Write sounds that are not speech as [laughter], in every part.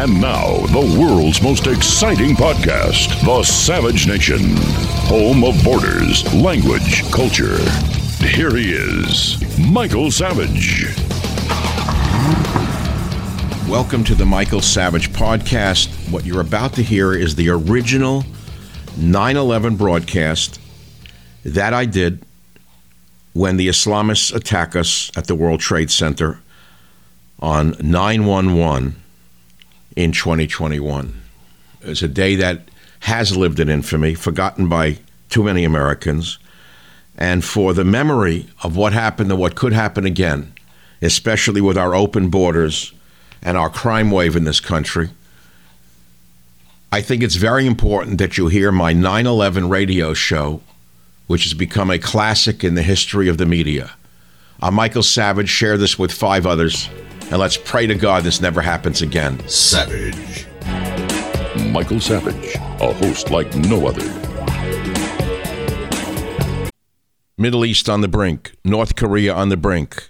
And now, the world's most exciting podcast, The Savage Nation, home of borders, language, culture. Here he is, Michael Savage. Welcome to the Michael Savage podcast. What you're about to hear is the original 9 11 broadcast that I did when the Islamists attack us at the World Trade Center on 911 in 2021. It's a day that has lived in infamy, forgotten by too many Americans. And for the memory of what happened and what could happen again, especially with our open borders and our crime wave in this country, I think it's very important that you hear my 9 11 radio show, which has become a classic in the history of the media. I'm Michael Savage. Share this with five others, and let's pray to God this never happens again. Savage. Michael Savage, a host like no other. Middle East on the brink, North Korea on the brink,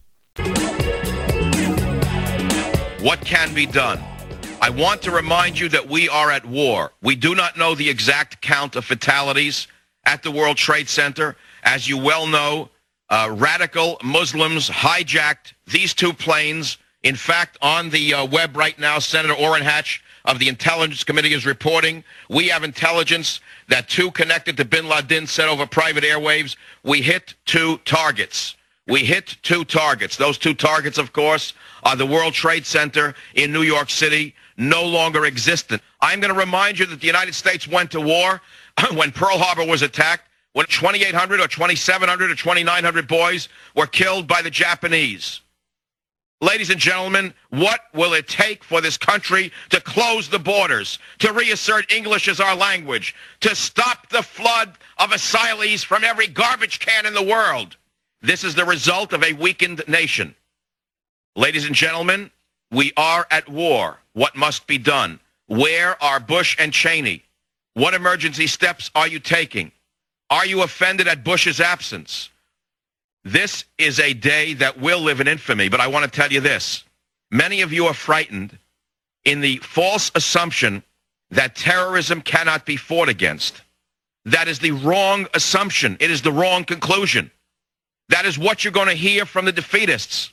What can be done? I want to remind you that we are at war. We do not know the exact count of fatalities at the World Trade Center. As you well know, uh, radical Muslims hijacked these two planes. In fact, on the uh, web right now, Senator Orrin Hatch of the Intelligence Committee is reporting we have intelligence that two connected to bin Laden said over private airwaves, we hit two targets. We hit two targets. Those two targets, of course, are the World Trade Center in New York City, no longer existent. I'm going to remind you that the United States went to war [laughs] when Pearl Harbor was attacked, when 2,800 or 2,700 or 2,900 boys were killed by the Japanese. Ladies and gentlemen, what will it take for this country to close the borders, to reassert English as our language, to stop the flood of asylees from every garbage can in the world? This is the result of a weakened nation. Ladies and gentlemen, we are at war. What must be done? Where are Bush and Cheney? What emergency steps are you taking? Are you offended at Bush's absence? This is a day that will live in infamy, but I want to tell you this. Many of you are frightened in the false assumption that terrorism cannot be fought against. That is the wrong assumption. It is the wrong conclusion. That is what you're going to hear from the defeatists.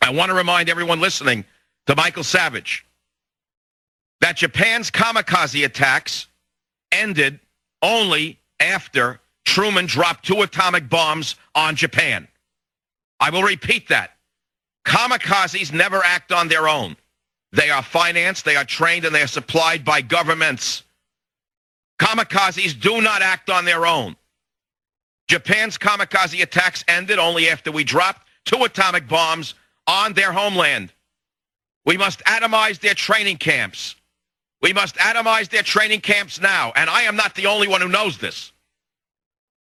I want to remind everyone listening to Michael Savage that Japan's kamikaze attacks ended only after Truman dropped two atomic bombs on Japan. I will repeat that. Kamikazes never act on their own. They are financed, they are trained, and they are supplied by governments. Kamikazes do not act on their own. Japan's kamikaze attacks ended only after we dropped two atomic bombs on their homeland. We must atomize their training camps. We must atomize their training camps now. And I am not the only one who knows this.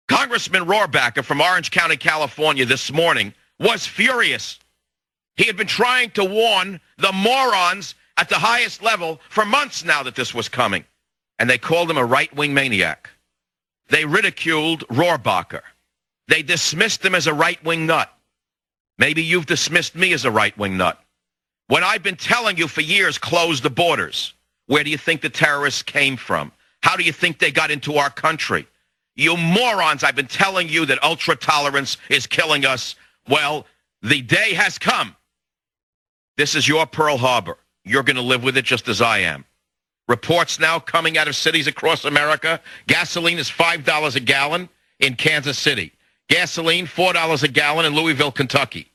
Congressman Rohrabacher from Orange County, California this morning was furious. He had been trying to warn the morons at the highest level for months now that this was coming. And they called him a right-wing maniac. They ridiculed Rohrabacher. They dismissed him as a right-wing nut. Maybe you've dismissed me as a right-wing nut. When I've been telling you for years, close the borders. Where do you think the terrorists came from? How do you think they got into our country? You morons, I've been telling you that ultra tolerance is killing us. Well, the day has come. This is your Pearl Harbor. You're going to live with it just as I am. Reports now coming out of cities across America. Gasoline is $5 a gallon in Kansas City. Gasoline, $4 a gallon in Louisville, Kentucky.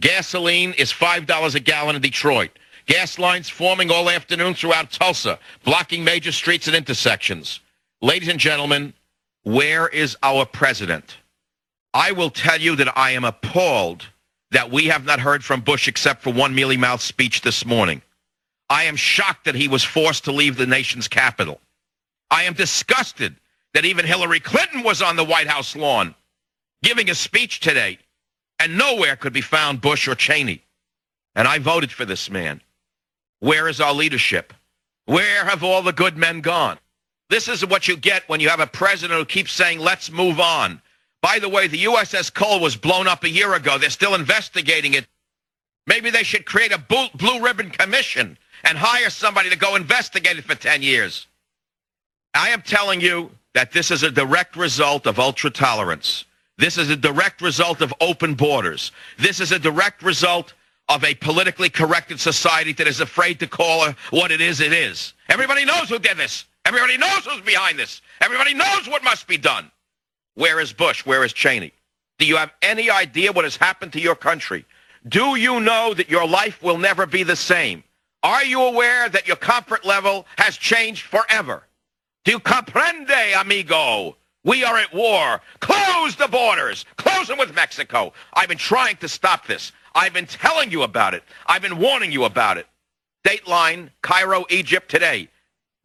Gasoline is $5 a gallon in Detroit. Gas lines forming all afternoon throughout Tulsa, blocking major streets and intersections. Ladies and gentlemen, where is our president? I will tell you that I am appalled that we have not heard from Bush except for one mealy-mouthed speech this morning. I am shocked that he was forced to leave the nation's capital. I am disgusted that even Hillary Clinton was on the White House lawn giving a speech today, and nowhere could be found Bush or Cheney. And I voted for this man. Where is our leadership? Where have all the good men gone? This is what you get when you have a president who keeps saying, let's move on. By the way, the USS Cole was blown up a year ago. They're still investigating it. Maybe they should create a blue ribbon commission and hire somebody to go investigate it for 10 years. I am telling you that this is a direct result of ultra tolerance. This is a direct result of open borders. This is a direct result of a politically corrected society that is afraid to call what it is it is. Everybody knows who did this. Everybody knows who's behind this. Everybody knows what must be done. Where is Bush? Where is Cheney? Do you have any idea what has happened to your country? Do you know that your life will never be the same? Are you aware that your comfort level has changed forever? Do you comprende, amigo? We are at war. Close the borders. Close them with Mexico. I've been trying to stop this. I've been telling you about it. I've been warning you about it. Dateline, Cairo, Egypt today.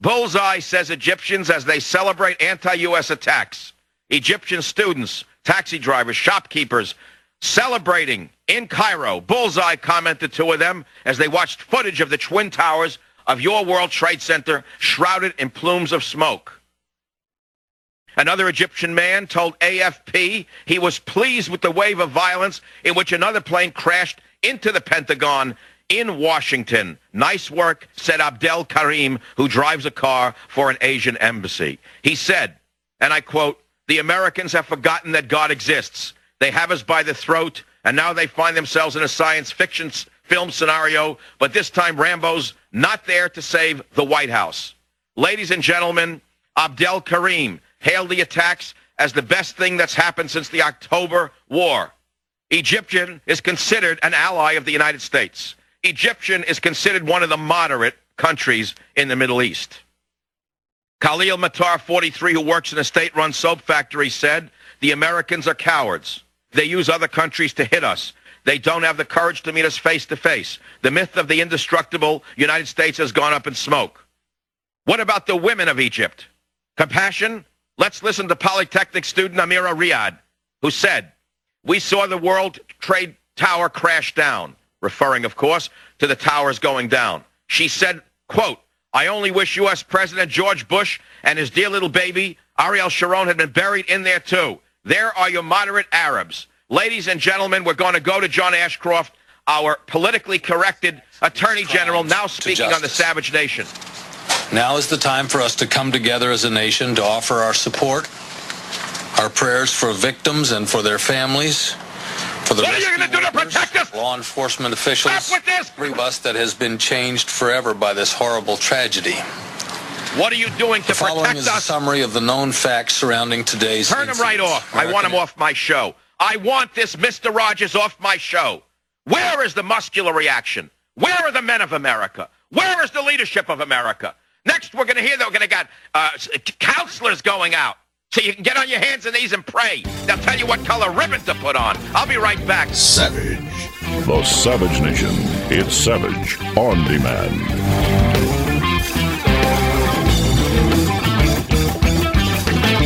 Bullseye says Egyptians as they celebrate anti-U.S. attacks. Egyptian students, taxi drivers, shopkeepers celebrating in Cairo. Bullseye commented two of them as they watched footage of the Twin Towers of your World Trade Center shrouded in plumes of smoke. Another Egyptian man told AFP he was pleased with the wave of violence in which another plane crashed into the Pentagon in Washington. Nice work, said Abdel Karim, who drives a car for an Asian embassy. He said, and I quote, the Americans have forgotten that God exists. They have us by the throat, and now they find themselves in a science fiction film scenario, but this time Rambo's not there to save the White House. Ladies and gentlemen, Abdel Karim, hailed the attacks as the best thing that's happened since the October War. Egyptian is considered an ally of the United States. Egyptian is considered one of the moderate countries in the Middle East. Khalil Matar, 43, who works in a state-run soap factory, said, the Americans are cowards. They use other countries to hit us. They don't have the courage to meet us face to face. The myth of the indestructible United States has gone up in smoke. What about the women of Egypt? Compassion? Let's listen to Polytechnic student Amira Riyad, who said, we saw the World Trade Tower crash down, referring, of course, to the towers going down. She said, quote, I only wish U.S. President George Bush and his dear little baby, Ariel Sharon, had been buried in there too. There are your moderate Arabs. Ladies and gentlemen, we're going to go to John Ashcroft, our politically corrected Attorney General, now speaking on the Savage Nation. Now is the time for us to come together as a nation to offer our support, our prayers for victims and for their families, for the what are you going to do to protect us? Law enforcement officials, Stop with this. every bus that has been changed forever by this horrible tragedy. What are you doing to the following protect is a summary of the known facts surrounding today's Turn him right incident. off. I want him off my show. I want this Mr. Rogers off my show. Where is the muscular reaction? Where are the men of America? Where is the leadership of America? Next, we're going to hear that we're going to get uh, counselors going out so you can get on your hands and knees and pray. They'll tell you what color ribbon to put on. I'll be right back. Savage. The Savage Nation. It's Savage on demand.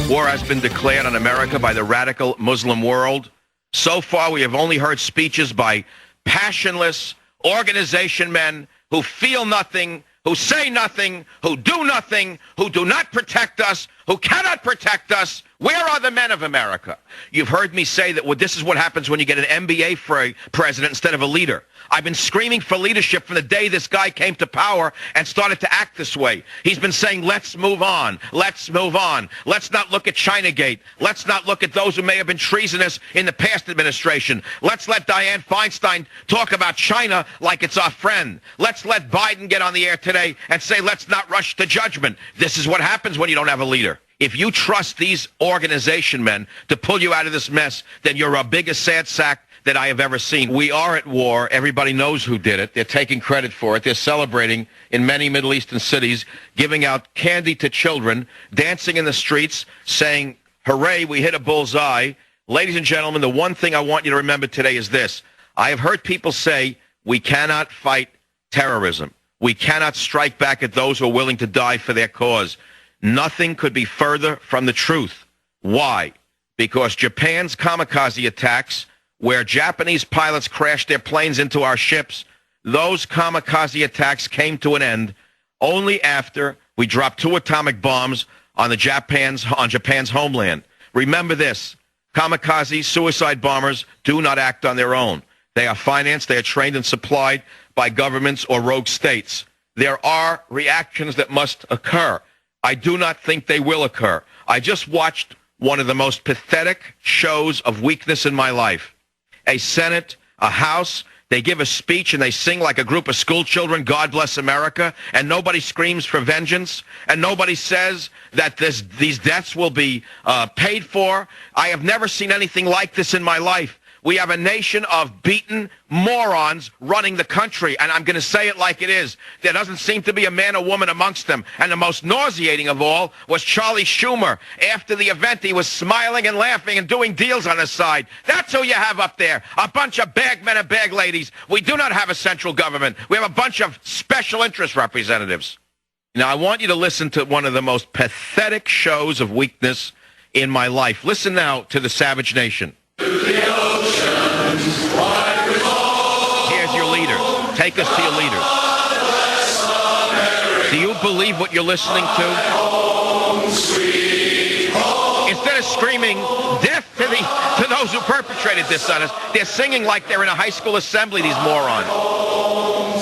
War has been declared on America by the radical Muslim world. So far, we have only heard speeches by passionless organization men who feel nothing, who say nothing, who do nothing, who do not protect us, who cannot protect us. Where are the men of America? You've heard me say that well, this is what happens when you get an MBA for a president instead of a leader. I've been screaming for leadership from the day this guy came to power and started to act this way. He's been saying, let's move on. Let's move on. Let's not look at Chinagate. Let's not look at those who may have been treasonous in the past administration. Let's let Dianne Feinstein talk about China like it's our friend. Let's let Biden get on the air today and say, let's not rush to judgment. This is what happens when you don't have a leader. If you trust these organization men to pull you out of this mess, then you're a biggest sad sack that I have ever seen. We are at war. Everybody knows who did it. They're taking credit for it. They're celebrating in many Middle Eastern cities, giving out candy to children, dancing in the streets, saying, hooray, we hit a bullseye. Ladies and gentlemen, the one thing I want you to remember today is this. I have heard people say we cannot fight terrorism. We cannot strike back at those who are willing to die for their cause. Nothing could be further from the truth. Why? Because Japan's kamikaze attacks where Japanese pilots crashed their planes into our ships, those kamikaze attacks came to an end only after we dropped two atomic bombs on the Japan's on Japan's homeland. Remember this: kamikaze suicide bombers do not act on their own. They are financed, they are trained and supplied by governments or rogue states. There are reactions that must occur. I do not think they will occur. I just watched one of the most pathetic shows of weakness in my life a Senate, a House. They give a speech and they sing like a group of school children, God bless America, and nobody screams for vengeance, and nobody says that this, these deaths will be uh, paid for. I have never seen anything like this in my life. We have a nation of beaten morons running the country, and I'm going to say it like it is. There doesn't seem to be a man or woman amongst them. And the most nauseating of all was Charlie Schumer. After the event, he was smiling and laughing and doing deals on his side. That's who you have up there. A bunch of bagmen and bag ladies. We do not have a central government. We have a bunch of special interest representatives. Now, I want you to listen to one of the most pathetic shows of weakness in my life. Listen now to the Savage Nation. Take us to your leaders. Do you believe what you're listening to? Instead of screaming death to the to those who perpetrated this on us, they're singing like they're in a high school assembly. These morons.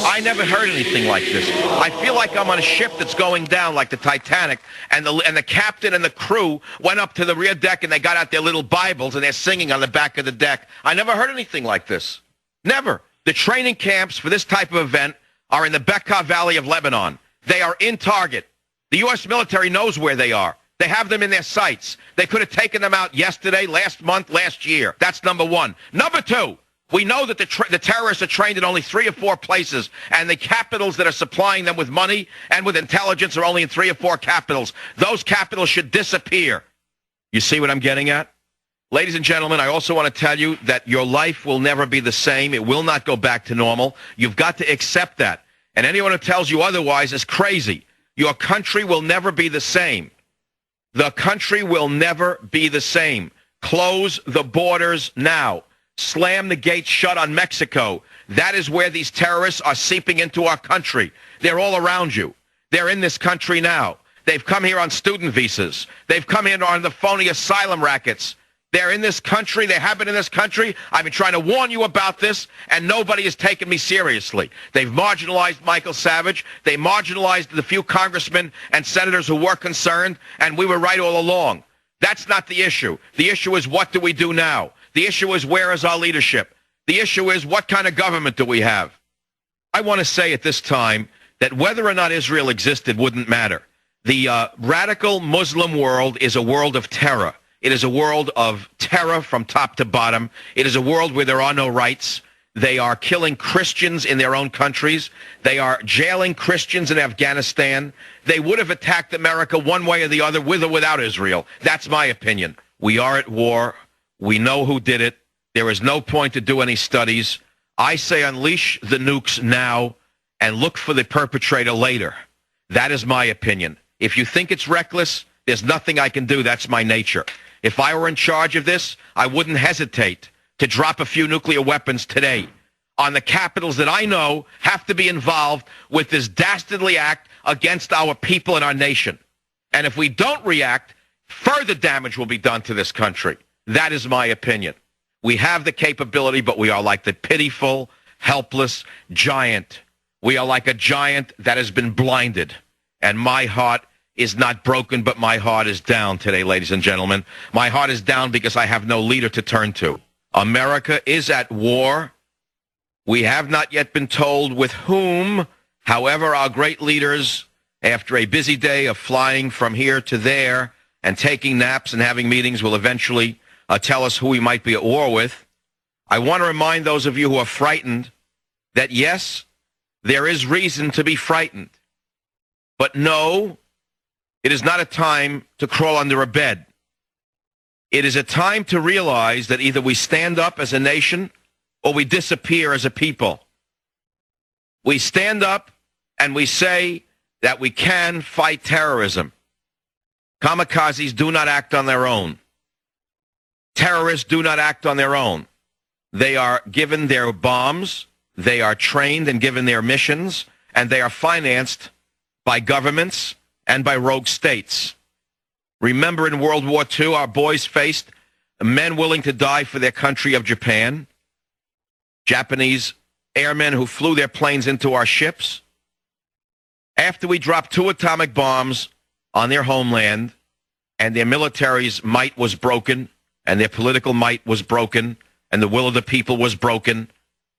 I never heard anything like this. I feel like I'm on a ship that's going down, like the Titanic, and the and the captain and the crew went up to the rear deck and they got out their little Bibles and they're singing on the back of the deck. I never heard anything like this. Never. The training camps for this type of event are in the Bekaa Valley of Lebanon. They are in target. The U.S. military knows where they are. They have them in their sights. They could have taken them out yesterday, last month, last year. That's number one. Number two, we know that the, the terrorists are trained in only three or four places, and the capitals that are supplying them with money and with intelligence are only in three or four capitals. Those capitals should disappear. You see what I'm getting at? Ladies and gentlemen, I also want to tell you that your life will never be the same. It will not go back to normal. You've got to accept that. And anyone who tells you otherwise is crazy. Your country will never be the same. The country will never be the same. Close the borders now. Slam the gates shut on Mexico. That is where these terrorists are seeping into our country. They're all around you. They're in this country now. They've come here on student visas. They've come here on the phony asylum rackets. They're in this country. They have been in this country. I've been trying to warn you about this, and nobody has taken me seriously. They've marginalized Michael Savage. They marginalized the few congressmen and senators who were concerned, and we were right all along. That's not the issue. The issue is what do we do now? The issue is where is our leadership? The issue is what kind of government do we have? I want to say at this time that whether or not Israel existed wouldn't matter. The uh, radical Muslim world is a world of terror. It is a world of terror from top to bottom. It is a world where there are no rights. They are killing Christians in their own countries. They are jailing Christians in Afghanistan. They would have attacked America one way or the other, with or without Israel. That's my opinion. We are at war. We know who did it. There is no point to do any studies. I say unleash the nukes now and look for the perpetrator later. That is my opinion. If you think it's reckless, there's nothing I can do. That's my nature. If I were in charge of this, I wouldn't hesitate to drop a few nuclear weapons today. on the capitals that I know have to be involved with this dastardly act against our people and our nation. And if we don't react, further damage will be done to this country. That is my opinion. We have the capability, but we are like the pitiful, helpless giant. We are like a giant that has been blinded. And my heart is not broken, but my heart is down today, ladies and gentlemen. My heart is down because I have no leader to turn to. America is at war. We have not yet been told with whom. However, our great leaders, after a busy day of flying from here to there and taking naps and having meetings, will eventually uh, tell us who we might be at war with. I want to remind those of you who are frightened that yes, there is reason to be frightened. But no, it is not a time to crawl under a bed. It is a time to realize that either we stand up as a nation or we disappear as a people. We stand up and we say that we can fight terrorism. Kamikazes do not act on their own. Terrorists do not act on their own. They are given their bombs, they are trained and given their missions, and they are financed by governments and by rogue states. Remember in World War II, our boys faced men willing to die for their country of Japan, Japanese airmen who flew their planes into our ships. After we dropped two atomic bombs on their homeland and their military's might was broken and their political might was broken and the will of the people was broken,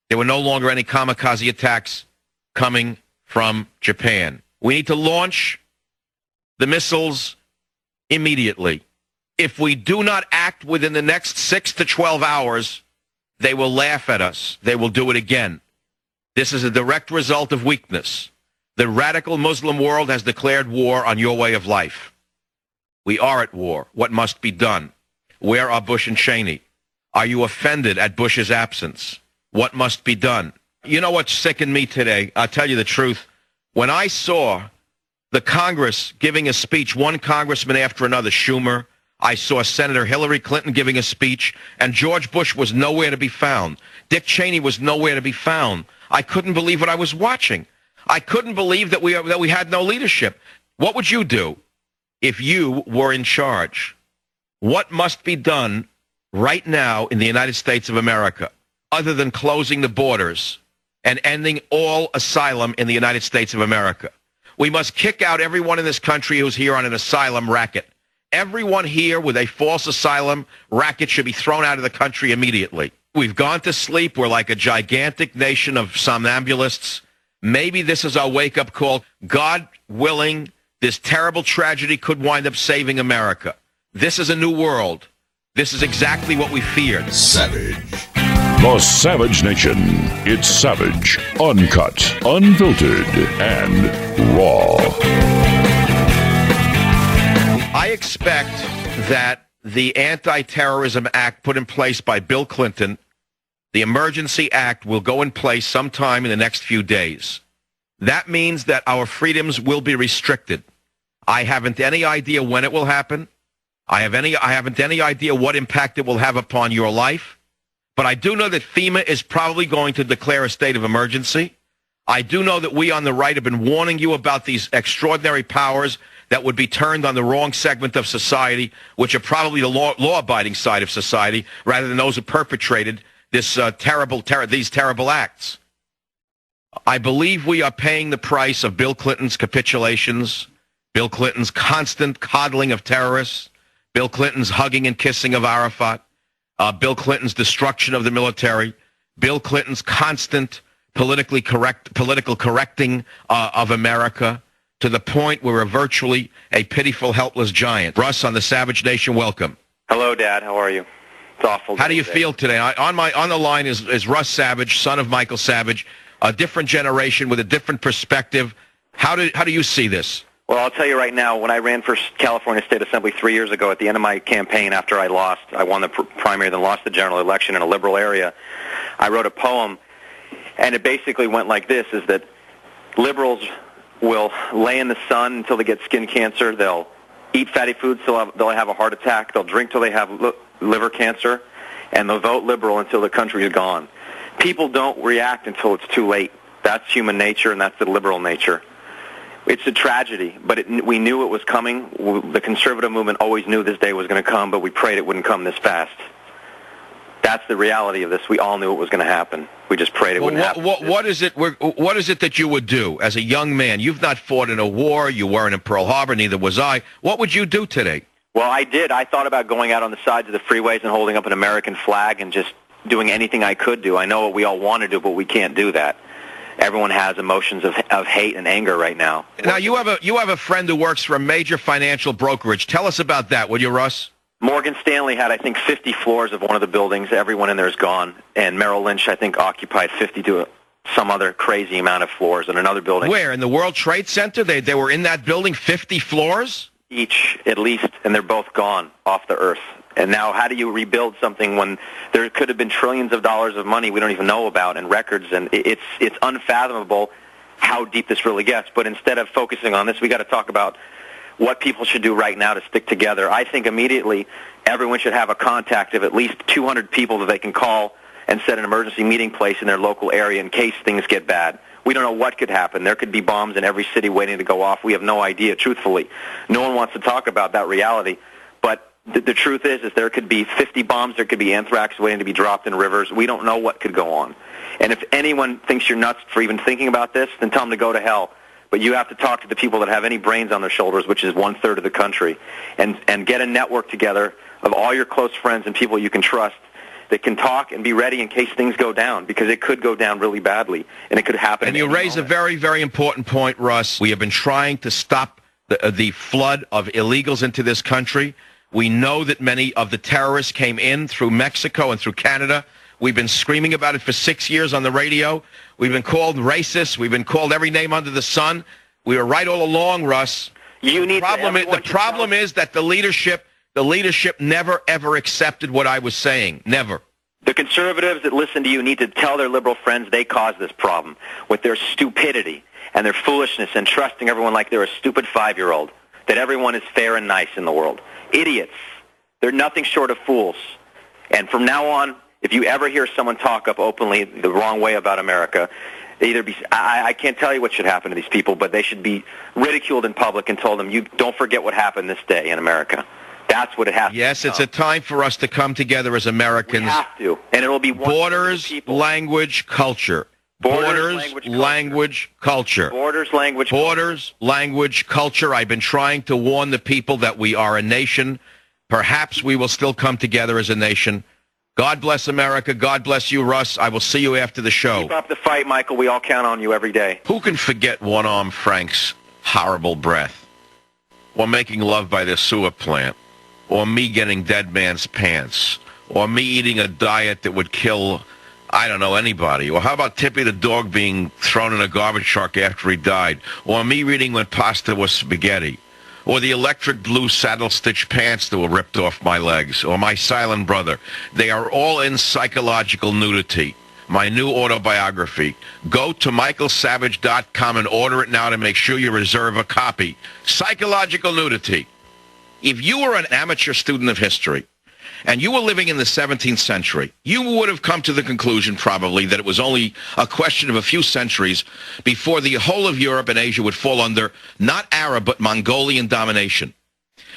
there were no longer any kamikaze attacks coming from Japan. We need to launch the missiles immediately. If we do not act within the next 6 to 12 hours, they will laugh at us. They will do it again. This is a direct result of weakness. The radical Muslim world has declared war on your way of life. We are at war. What must be done? Where are Bush and Cheney? Are you offended at Bush's absence? What must be done? You know what sickened me today? I'll tell you the truth. When I saw the Congress giving a speech, one congressman after another, Schumer, I saw Senator Hillary Clinton giving a speech, and George Bush was nowhere to be found. Dick Cheney was nowhere to be found. I couldn't believe what I was watching. I couldn't believe that we, that we had no leadership. What would you do if you were in charge? What must be done right now in the United States of America other than closing the borders and ending all asylum in the United States of America? We must kick out everyone in this country who's here on an asylum racket. Everyone here with a false asylum racket should be thrown out of the country immediately. We've gone to sleep. We're like a gigantic nation of somnambulists. Maybe this is our wake-up call. God willing, this terrible tragedy could wind up saving America. This is a new world. This is exactly what we feared. Savage. The Savage Nation. It's savage, uncut, unfiltered, and raw. I expect that the Anti-Terrorism Act put in place by Bill Clinton, the Emergency Act, will go in place sometime in the next few days. That means that our freedoms will be restricted. I haven't any idea when it will happen. I have any I haven't any idea what impact it will have upon your life. But I do know that FEMA is probably going to declare a state of emergency. I do know that we on the right have been warning you about these extraordinary powers that would be turned on the wrong segment of society, which are probably the law, law-abiding side of society, rather than those who perpetrated this uh, terrible, ter- these terrible acts. I believe we are paying the price of Bill Clinton's capitulations, Bill Clinton's constant coddling of terrorists, Bill Clinton's hugging and kissing of Arafat, uh, Bill Clinton's destruction of the military, Bill Clinton's constant politically correct, political correcting uh, of America to the point where we're virtually a pitiful, helpless giant. Russ on the Savage Nation, welcome. Hello, Dad. How are you? It's awful. How do you today. feel today? I, on my on the line is, is Russ Savage, son of Michael Savage, a different generation with a different perspective. How do how do you see this? Well, I'll tell you right now, when I ran for California State Assembly three years ago, at the end of my campaign, after I lost, I won the pr- primary, then lost the general election in a liberal area, I wrote a poem, and it basically went like this, is that liberals will lay in the sun until they get skin cancer. They'll eat fatty foods till they'll have a heart attack. They'll drink till they have li- liver cancer, and they'll vote liberal until the country is gone. People don't react until it's too late. That's human nature, and that's the liberal nature. It's a tragedy, but it, we knew it was coming. The conservative movement always knew this day was going to come, but we prayed it wouldn't come this fast. That's the reality of this. We all knew it was going to happen. We just prayed it well, wouldn't what, happen. What, what is it? What is it that you would do as a young man? You've not fought in a war. You weren't in Pearl Harbor. Neither was I. What would you do today? Well, I did. I thought about going out on the sides of the freeways and holding up an American flag and just doing anything I could do. I know what we all want to do, but we can't do that. Everyone has emotions of, of hate and anger right now. Now you have a you have a friend who works for a major financial brokerage. Tell us about that, would you, Russ? Morgan Stanley had, I think, 50 floors of one of the buildings. Everyone in there is gone. And Merrill Lynch, I think, occupied 50 to some other crazy amount of floors in another building. Where? In the World Trade Center? They, they were in that building 50 floors? Each, at least, and they're both gone off the earth. And now how do you rebuild something when there could have been trillions of dollars of money we don't even know about and records and it's it's unfathomable how deep this really gets. But instead of focusing on this, we got to talk about what people should do right now to stick together. I think immediately everyone should have a contact of at least 200 people that they can call and set an emergency meeting place in their local area in case things get bad. We don't know what could happen. There could be bombs in every city waiting to go off. We have no idea, truthfully. No one wants to talk about that reality. But the, the truth is, is there could be 50 bombs. There could be anthrax waiting to be dropped in rivers. We don't know what could go on. And if anyone thinks you're nuts for even thinking about this, then tell them to go to hell but you have to talk to the people that have any brains on their shoulders, which is one third of the country, and and get a network together of all your close friends and people you can trust that can talk and be ready in case things go down because it could go down really badly and it could happen. And you raise moment. a very very important point, Russ. We have been trying to stop the, uh, the flood of illegals into this country. We know that many of the terrorists came in through Mexico and through Canada. We've been screaming about it for six years on the radio. We've been called racist. We've been called every name under the sun. We were right all along, Russ. You need the problem. Is, the problem is that the leadership, the leadership, never ever accepted what I was saying. Never. The conservatives that listen to you need to tell their liberal friends they caused this problem with their stupidity and their foolishness and trusting everyone like they're a stupid five-year-old. That everyone is fair and nice in the world. Idiots. They're nothing short of fools. And from now on, if you ever hear someone talk up openly the wrong way about America, either be I, I can't tell you what should happen to these people, but they should be ridiculed in public and told them you don't forget what happened this day in America. That's what it has. Yes, it's a time for us to come together as Americans. We have to, and it will be borders, language, culture. Borders, language, culture. language, culture. Borders, language, borders, culture. language, culture. I've been trying to warn the people that we are a nation. Perhaps we will still come together as a nation. God bless America. God bless you, Russ. I will see you after the show. Keep up the fight, Michael. We all count on you every day. Who can forget one-arm Frank's horrible breath? while making love by the sewer plant? Or me getting dead man's pants? Or me eating a diet that would kill, I don't know, anybody? Or how about Tippy the dog being thrown in a garbage truck after he died? Or me reading when pasta was spaghetti? or the electric blue saddle stitch pants that were ripped off my legs, or my silent brother. They are all in psychological nudity. My new autobiography. Go to michaelsavage.com and order it now to make sure you reserve a copy. Psychological nudity. If you were an amateur student of history, and you were living in the 17th century, you would have come to the conclusion probably that it was only a question of a few centuries before the whole of Europe and Asia would fall under not Arab but Mongolian domination.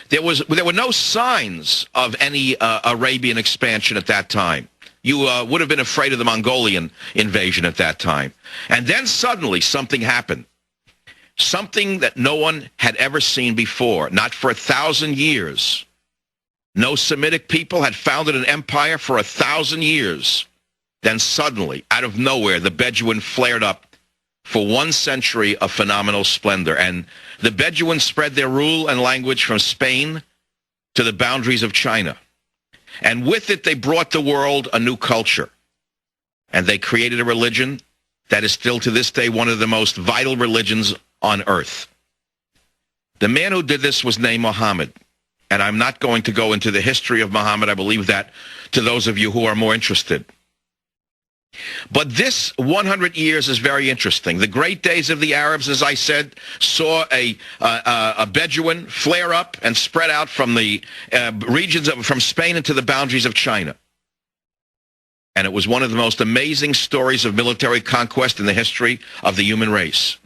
There was there were no signs of any uh, Arabian expansion at that time. You uh, would have been afraid of the Mongolian invasion at that time. And then suddenly something happened. Something that no one had ever seen before, not for a thousand years. No Semitic people had founded an empire for a thousand years. Then suddenly, out of nowhere, the Bedouin flared up for one century of phenomenal splendor. And the Bedouins spread their rule and language from Spain to the boundaries of China. And with it, they brought the world a new culture. And they created a religion that is still to this day one of the most vital religions on earth. The man who did this was named Muhammad. And I'm not going to go into the history of Muhammad. I believe that to those of you who are more interested. But this 100 years is very interesting. The great days of the Arabs, as I said, saw a, uh, a Bedouin flare up and spread out from the uh, regions of, from Spain into the boundaries of China. And it was one of the most amazing stories of military conquest in the history of the human race.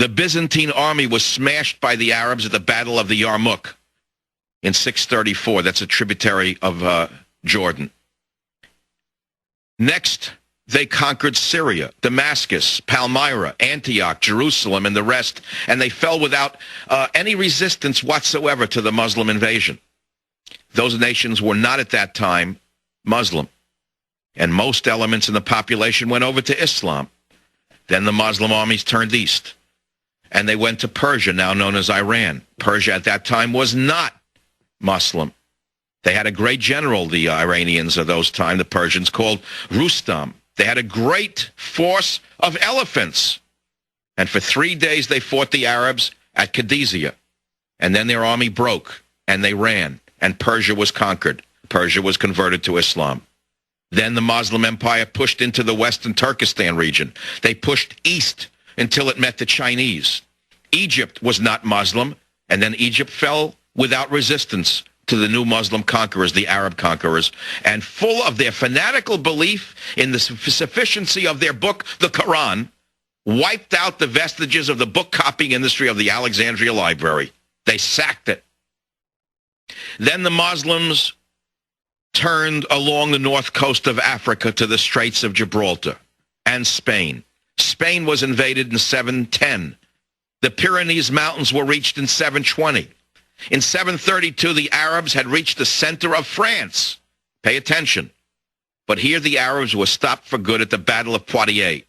The Byzantine army was smashed by the Arabs at the Battle of the Yarmouk in 634. That's a tributary of uh, Jordan. Next, they conquered Syria, Damascus, Palmyra, Antioch, Jerusalem, and the rest, and they fell without uh, any resistance whatsoever to the Muslim invasion. Those nations were not at that time Muslim, and most elements in the population went over to Islam. Then the Muslim armies turned east, and they went to Persia, now known as Iran. Persia at that time was not Muslim. They had a great general, the Iranians of those time, the Persians, called Rustam. They had a great force of elephants. And for three days they fought the Arabs at Qadisiyah. And then their army broke and they ran and Persia was conquered. Persia was converted to Islam. Then the Muslim Empire pushed into the western Turkestan region. They pushed east until it met the Chinese. Egypt was not Muslim, and then Egypt fell without resistance to the new Muslim conquerors, the Arab conquerors, and full of their fanatical belief in the sufficiency of their book, the Quran, wiped out the vestiges of the book copying industry of the Alexandria Library. They sacked it. Then the Muslims turned along the north coast of Africa to the Straits of Gibraltar and Spain. Spain was invaded in 710. The Pyrenees Mountains were reached in 720. In 732, the Arabs had reached the center of France. Pay attention. But here the Arabs were stopped for good at the Battle of Poitiers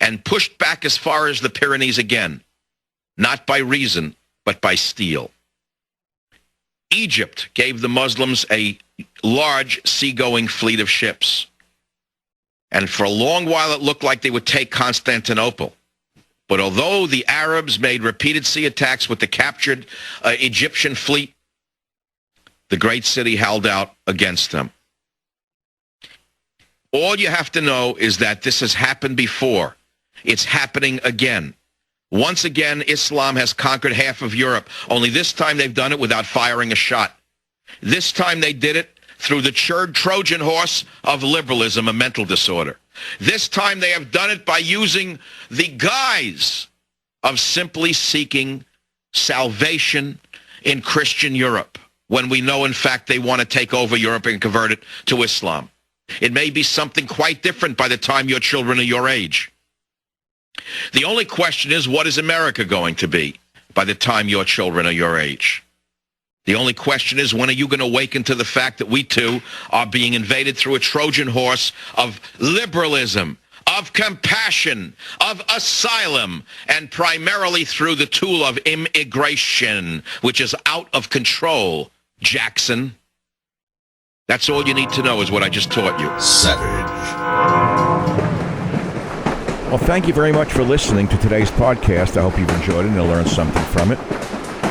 and pushed back as far as the Pyrenees again, not by reason, but by steel. Egypt gave the Muslims a large seagoing fleet of ships. And for a long while, it looked like they would take Constantinople. But although the Arabs made repeated sea attacks with the captured uh, Egyptian fleet, the great city held out against them. All you have to know is that this has happened before. It's happening again. Once again, Islam has conquered half of Europe, only this time they've done it without firing a shot. This time they did it through the Trojan horse of liberalism, a mental disorder. This time they have done it by using the guise of simply seeking salvation in Christian Europe when we know, in fact, they want to take over Europe and convert it to Islam. It may be something quite different by the time your children are your age. The only question is, what is America going to be by the time your children are your age? The only question is, when are you going to awaken to the fact that we too are being invaded through a Trojan horse of liberalism, of compassion, of asylum, and primarily through the tool of immigration, which is out of control, Jackson. That's all you need to know is what I just taught you. Savage. Well, thank you very much for listening to today's podcast. I hope you've enjoyed it and you learned something from it.